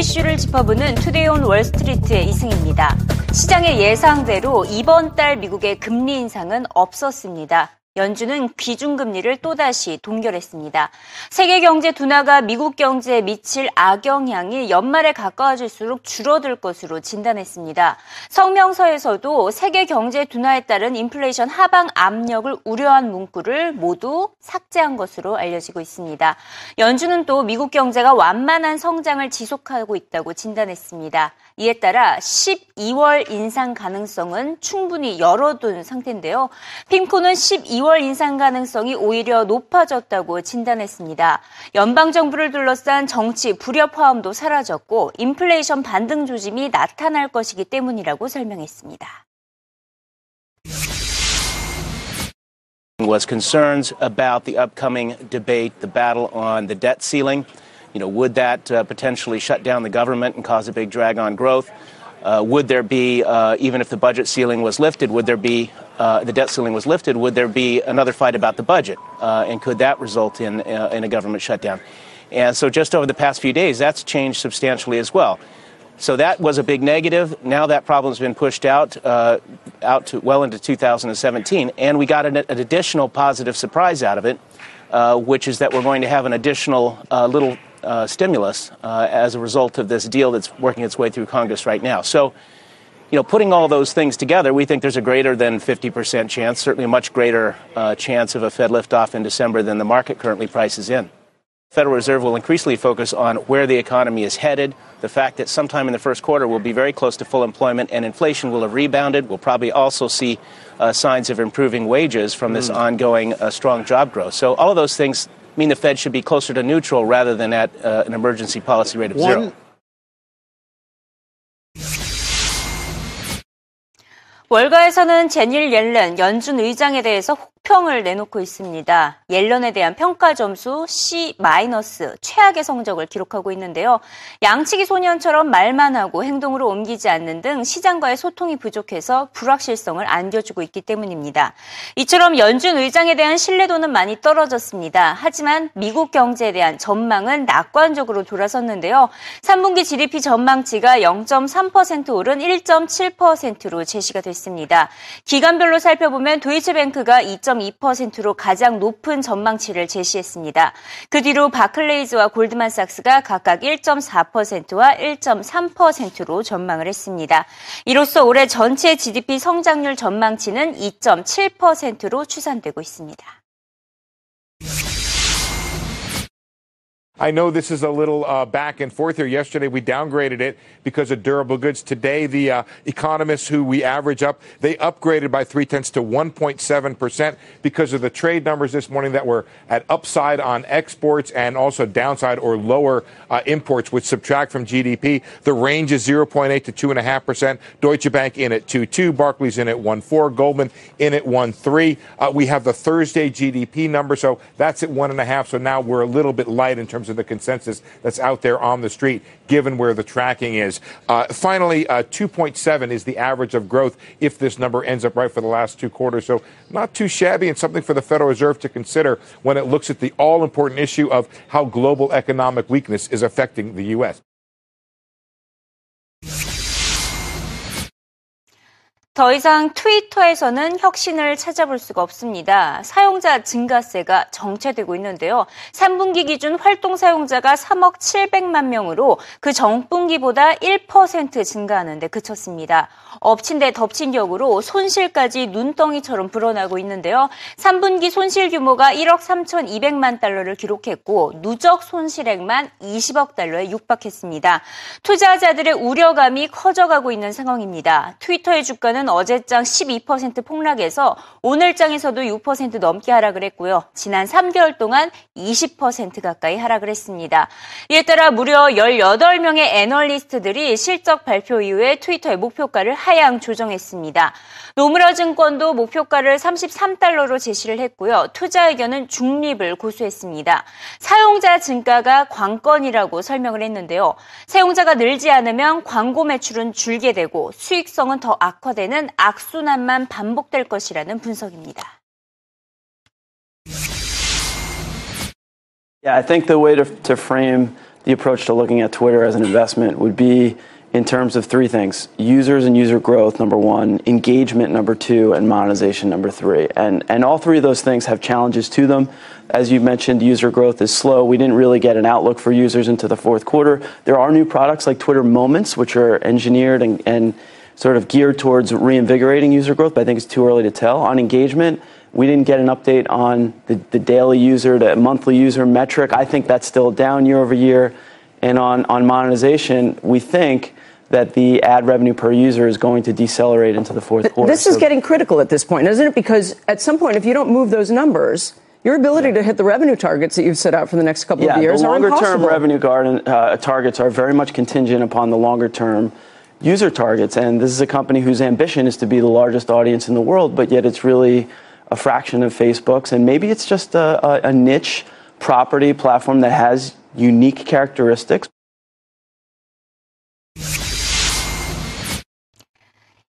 이슈를 짚어보는 Today on Wall Street의 이승입니다. 시장의 예상대로 이번 달 미국의 금리 인상은 없었습니다. 연준은 기준금리를 또다시 동결했습니다. 세계 경제 둔화가 미국 경제에 미칠 악영향이 연말에 가까워질수록 줄어들 것으로 진단했습니다. 성명서에서도 세계 경제 둔화에 따른 인플레이션 하방 압력을 우려한 문구를 모두 삭제한 것으로 알려지고 있습니다. 연준은 또 미국 경제가 완만한 성장을 지속하고 있다고 진단했습니다. 이에 따라 12월 인상 가능성은 충분히 열어둔 상태인데요. 핑코는 12월 인상 가능성이 오히려 높아졌다고 진단했습니다. 연방 정부를 둘러싼 정치 불협화음도 사라졌고 인플레이션 반등 조짐이 나타날 것이기 때문이라고 설명했습니다. was concerns about the upcoming debate, the battle on the debt ceiling. You know, would that uh, potentially shut down the government and cause a big drag on growth? Uh, would there be, uh, even if the budget ceiling was lifted, would there be, uh, the debt ceiling was lifted, would there be another fight about the budget? Uh, and could that result in, uh, in a government shutdown? And so just over the past few days, that's changed substantially as well. So that was a big negative. Now that problem's been pushed out, out to well into 2017, and we got an, an additional positive surprise out of it, which is that we're going to have an additional little uh, stimulus uh, as a result of this deal that's working its way through Congress right now. So, you know, putting all those things together, we think there's a greater than 50% chance, certainly a much greater uh, chance of a Fed liftoff in December than the market currently prices in. Federal Reserve will increasingly focus on where the economy is headed, the fact that sometime in the first quarter we'll be very close to full employment and inflation will have rebounded. We'll probably also see uh, signs of improving wages from this mm. ongoing uh, strong job growth. So all of those things mean the Fed should be closer to neutral rather than at uh, an emergency policy rate of One. zero. 월가에서는 제닐 옐렌 연준 의장에 대해서 혹 평을 내놓고 있습니다. 옐런에 대한 평가 점수 C- 최악의 성적을 기록하고 있는데요. 양치기 소년처럼 말만 하고 행동으로 옮기지 않는 등 시장과의 소통이 부족해서 불확실성을 안겨주고 있기 때문입니다. 이처럼 연준 의장에 대한 신뢰도는 많이 떨어졌습니다. 하지만 미국 경제에 대한 전망은 낙관적으로 돌아섰는데요. 3분기 GDP 전망치가 0.3% 오른 1.7%로 제시가 됐습니다. 기간별로 살펴보면 도이체뱅크가 2.2%로 가장 높은 전망치를 제시했습니다. 그 뒤로 바클레이즈와 골드만삭스가 각각 1.4%와 1.3%로 전망을 했습니다. 이로써 올해 전체 GDP 성장률 전망치는 2.7%로 추산되고 있습니다. I know this is a little uh, back and forth here. Yesterday we downgraded it because of durable goods. Today the uh, economists who we average up, they upgraded by three tenths to 1.7% because of the trade numbers this morning that were at upside on exports and also downside or lower uh, imports, which subtract from GDP. The range is 0.8 to 2.5%. Deutsche Bank in at 2.2, Barclays in at 1.4, Goldman in at 1.3. Uh, we have the Thursday GDP number, so that's at 1.5. So now we're a little bit light in terms of the consensus that's out there on the street, given where the tracking is. Uh, finally, uh, 2.7 is the average of growth if this number ends up right for the last two quarters. So not too shabby and something for the Federal Reserve to consider when it looks at the all important issue of how global economic weakness is affecting the U.S. 더 이상 트위터에서는 혁신을 찾아볼 수가 없습니다. 사용자 증가세가 정체되고 있는데요. 3분기 기준 활동 사용자가 3억 700만 명으로 그 전분기보다 1% 증가하는데 그쳤습니다. 엎친 데 덮친 격으로 손실까지 눈덩이처럼 불어나고 있는데요. 3분기 손실 규모가 1억 3,200만 달러를 기록했고 누적 손실액만 20억 달러에 육박했습니다. 투자자들의 우려감이 커져가고 있는 상황입니다. 트위터의 주가는 어제장 12% 폭락해서 오늘장에서도 6% 넘게 하락을 했고요. 지난 3개월 동안 20% 가까이 하락을 했습니다. 이에 따라 무려 18명의 애널리스트들이 실적 발표 이후에 트위터의 목표가를 하향 조정했습니다. 노무라 증권도 목표가를 33달러로 제시를 했고요. 투자 의견은 중립을 고수했습니다. 사용자 증가가 관건이라고 설명을 했는데요. 사용자가 늘지 않으면 광고 매출은 줄게 되고 수익성은 더 악화되는 되는 악순환만 반복될 것이라는 분석입니다. Yeah, I think the way to, to frame the approach to looking at Twitter as an investment would be in terms of three things users and user growth, number one, engagement, number two, and monetization, number three. And, and all three of those things have challenges to them. As you mentioned, user growth is slow. We didn't really get an outlook for users into the fourth quarter. There are new products like Twitter Moments, which are engineered and, and sort of geared towards reinvigorating user growth, but I think it's too early to tell. On engagement, we didn't get an update on the, the daily user to monthly user metric. I think that's still down year over year. And on, on monetization, we think that the ad revenue per user is going to decelerate into the fourth quarter. This is so, getting critical at this point, isn't it? Because at some point, if you don't move those numbers, your ability yeah. to hit the revenue targets that you've set out for the next couple yeah, of years the longer term revenue garden, uh, targets are very much contingent upon the longer term user targets. And this is a company whose ambition is to be the largest audience in the world, but yet it's really a fraction of Facebook's. And maybe it's just a, a, a niche property platform that has unique characteristics.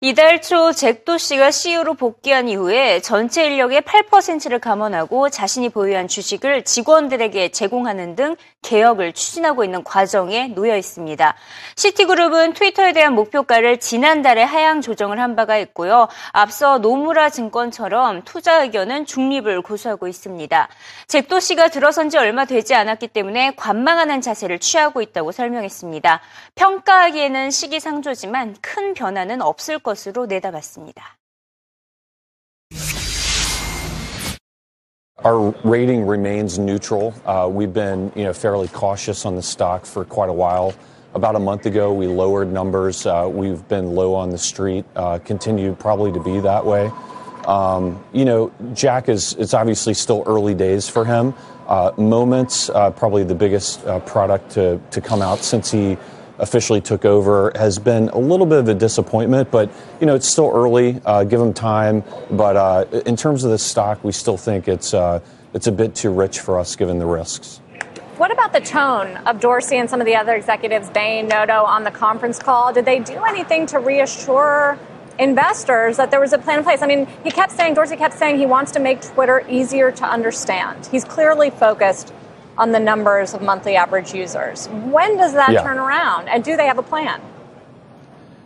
이달 초 잭도 씨가 CEO로 복귀한 이후에 전체 인력의 8%를 감원하고 자신이 보유한 주식을 직원들에게 제공하는 등 개혁을 추진하고 있는 과정에 놓여 있습니다. 시티그룹은 트위터에 대한 목표가를 지난달에 하향 조정을 한 바가 있고요. 앞서 노무라 증권처럼 투자 의견은 중립을 고수하고 있습니다. 잭도 씨가 들어선 지 얼마 되지 않았기 때문에 관망하는 자세를 취하고 있다고 설명했습니다. 평가하기에는 시기상조지만 큰 변화는 없을 것 것으로 내다봤습니다. Our rating remains neutral. Uh, we've been, you know, fairly cautious on the stock for quite a while. About a month ago, we lowered numbers. Uh, we've been low on the street. Uh, continue probably to be that way. Um, you know, Jack is. It's obviously still early days for him. Uh, Moments, uh, probably the biggest uh, product to to come out since he officially took over has been a little bit of a disappointment, but you know it's still early. Uh, give them time, but uh, in terms of the stock, we still think it's uh, it's a bit too rich for us given the risks. What about the tone of Dorsey and some of the other executives, Bain, Noto, on the conference call? Did they do anything to reassure investors that there was a plan in place? I mean, he kept saying, Dorsey kept saying he wants to make Twitter easier to understand. He's clearly focused on the numbers of monthly average users. When does that yeah. turn around? And do they have a plan?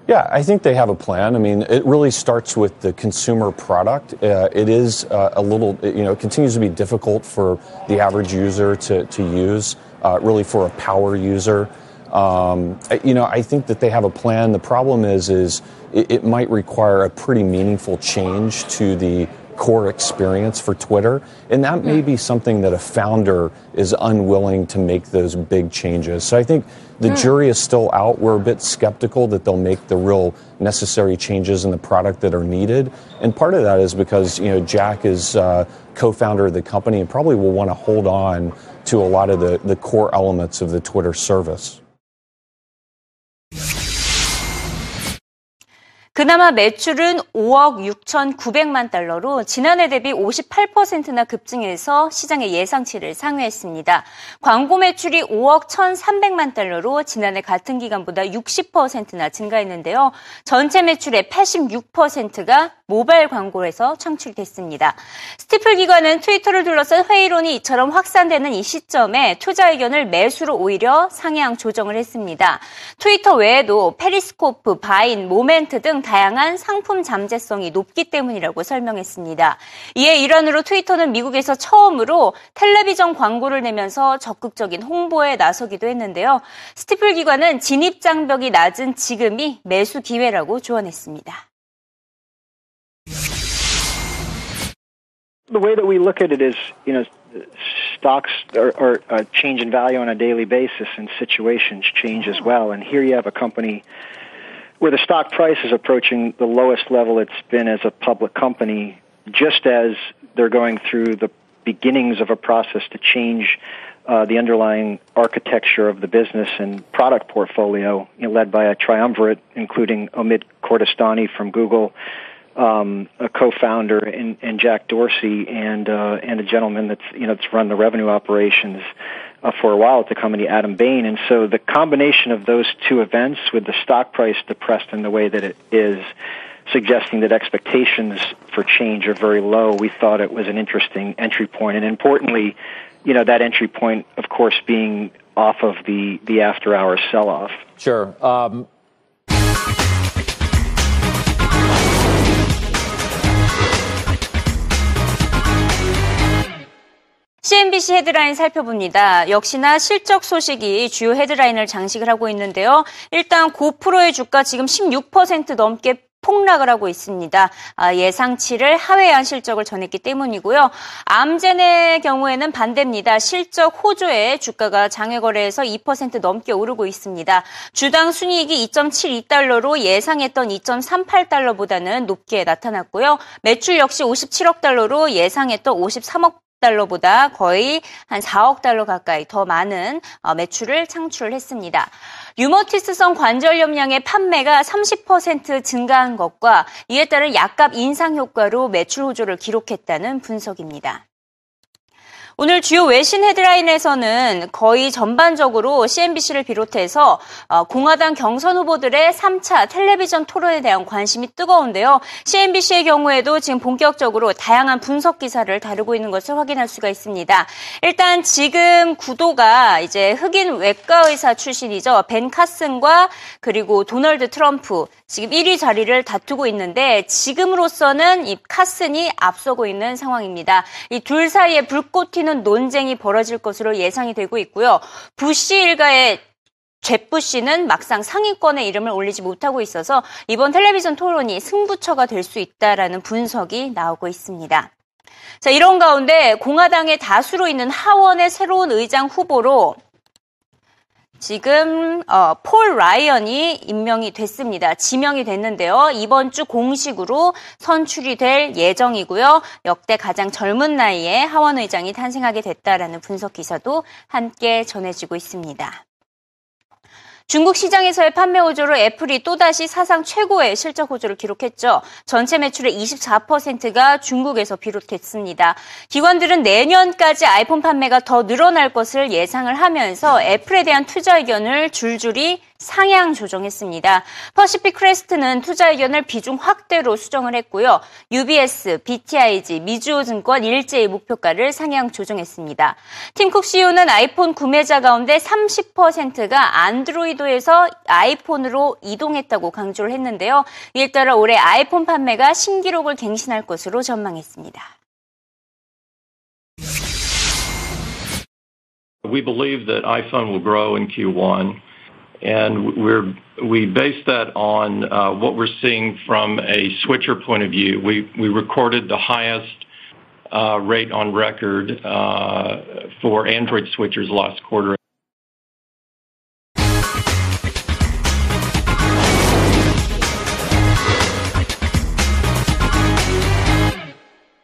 Yeah, I think they have a plan. I mean, it really starts with the consumer product. Uh, it is uh, a little, you know, it continues to be difficult for the average user to, to use, uh, really for a power user. Um, you know, I think that they have a plan. The problem is, is it, it might require a pretty meaningful change to the core experience for Twitter. And that may be something that a founder is unwilling to make those big changes. So I think the jury is still out. We're a bit skeptical that they'll make the real necessary changes in the product that are needed. And part of that is because, you know, Jack is uh, co-founder of the company and probably will want to hold on to a lot of the, the core elements of the Twitter service. 그나마 매출은 5억 6,900만 달러로 지난해 대비 58%나 급증해서 시장의 예상치를 상회했습니다. 광고 매출이 5억 1,300만 달러로 지난해 같은 기간보다 60%나 증가했는데요. 전체 매출의 86%가 모바일 광고에서 창출됐습니다. 스티플 기관은 트위터를 둘러싼 회의론이 이처럼 확산되는 이 시점에 투자 의견을 매수로 오히려 상향 조정을 했습니다. 트위터 외에도 페리스코프, 바인, 모멘트 등 다양한 상품 잠재성이 높기 때문이라고 설명했습니다. 이에 일환으로 트위터는 미국에서 처음으로 텔레비전 광고를 내면서 적극적인 홍보에 나서기도 했는데요. 스티플 기관은 진입 장벽이 낮은 지금이 매수 기회라고 조언했습니다. The way that we look at it is, you know, stocks are, are uh, change in value on a daily basis, and situations change as well. And here you have a company where the stock price is approaching the lowest level it's been as a public company, just as they're going through the beginnings of a process to change uh, the underlying architecture of the business and product portfolio, you know, led by a triumvirate, including Omid Kordestani from Google, um, a co-founder and, and Jack Dorsey and uh, and a gentleman that's you know that's run the revenue operations uh, for a while at the company, Adam Bain. And so the combination of those two events, with the stock price depressed in the way that it is, suggesting that expectations for change are very low, we thought it was an interesting entry point. And importantly, you know that entry point, of course, being off of the the after hours sell off. Sure. Um, CNBC 헤드라인 살펴봅니다. 역시나 실적 소식이 주요 헤드라인을 장식을 하고 있는데요. 일단 고프로의 주가 지금 16% 넘게 폭락을 하고 있습니다. 아, 예상치를 하회한 실적을 전했기 때문이고요. 암젠의 경우에는 반대입니다. 실적 호조에 주가가 장외 거래에서 2% 넘게 오르고 있습니다. 주당 순이익이 2.72달러로 예상했던 2.38달러보다는 높게 나타났고요. 매출 역시 57억 달러로 예상했던 53억 달러보다 거의 한 4억 달러 가까이 더 많은 어, 매출을 창출을 했습니다. 유머티스성 관절 염량의 판매가 30% 증가한 것과 이에 따른 약값 인상 효과로 매출 호조를 기록했다는 분석입니다. 오늘 주요 외신 헤드라인에서는 거의 전반적으로 CNBC를 비롯해서 어, 공화당 경선 후보들의 3차 텔레비전 토론에 대한 관심이 뜨거운데요. CNBC의 경우에도 지금 본격적으로 다양한 분석 기사를 다루고 있는 것을 확인할 수가 있습니다. 일단 지금 구도가 이제 흑인 외과 의사 출신이죠. 벤 카슨과 그리고 도널드 트럼프 지금 1위 자리를 다투고 있는데 지금으로서는 이 카슨이 앞서고 있는 상황입니다. 이 둘 사이에 불꽃 튀는 논쟁이 벌어질 것으로 예상이 되고 있고요. 부시 일가의 제프 씨는 막상 상위권에 이름을 올리지 못하고 있어서 이번 텔레비전 토론이 승부처가 될 수 있다라는 분석이 나오고 있습니다. 자, 이런 가운데 공화당의 다수로 있는 하원의 새로운 의장 후보로 지금 어, 폴 라이언이 임명이 됐습니다. 지명이 됐는데요. 이번 주 공식으로 선출이 될 예정이고요. 역대 가장 젊은 나이에 하원 의장이 탄생하게 됐다라는 분석 기사도 함께 전해지고 있습니다. 중국 시장에서의 판매 호조로 애플이 또다시 사상 최고의 실적 호조를 기록했죠. 전체 매출의 24%가 중국에서 비롯됐습니다. 기관들은 내년까지 아이폰 판매가 더 늘어날 것을 예상을 하면서 애플에 대한 투자 의견을 줄줄이 상향 조정했습니다. 퍼시픽 크레스트는 투자 의견을 비중 확대로 수정을 했고요. UBS, BTIG, 미즈호증권 일제히 목표가를 상향 조정했습니다. 팀쿡 CEO는 아이폰 구매자 가운데 30%가 안드로이드에서 아이폰으로 이동했다고 강조를 했는데요. 이에 따라 올해 아이폰 판매가 신기록을 갱신할 것으로 전망했습니다. We believe that iPhone will grow in Q1. And we're we base that on uh, what we're seeing from a switcher point of view. We we recorded the highest uh, rate on record uh, for Android switchers last quarter.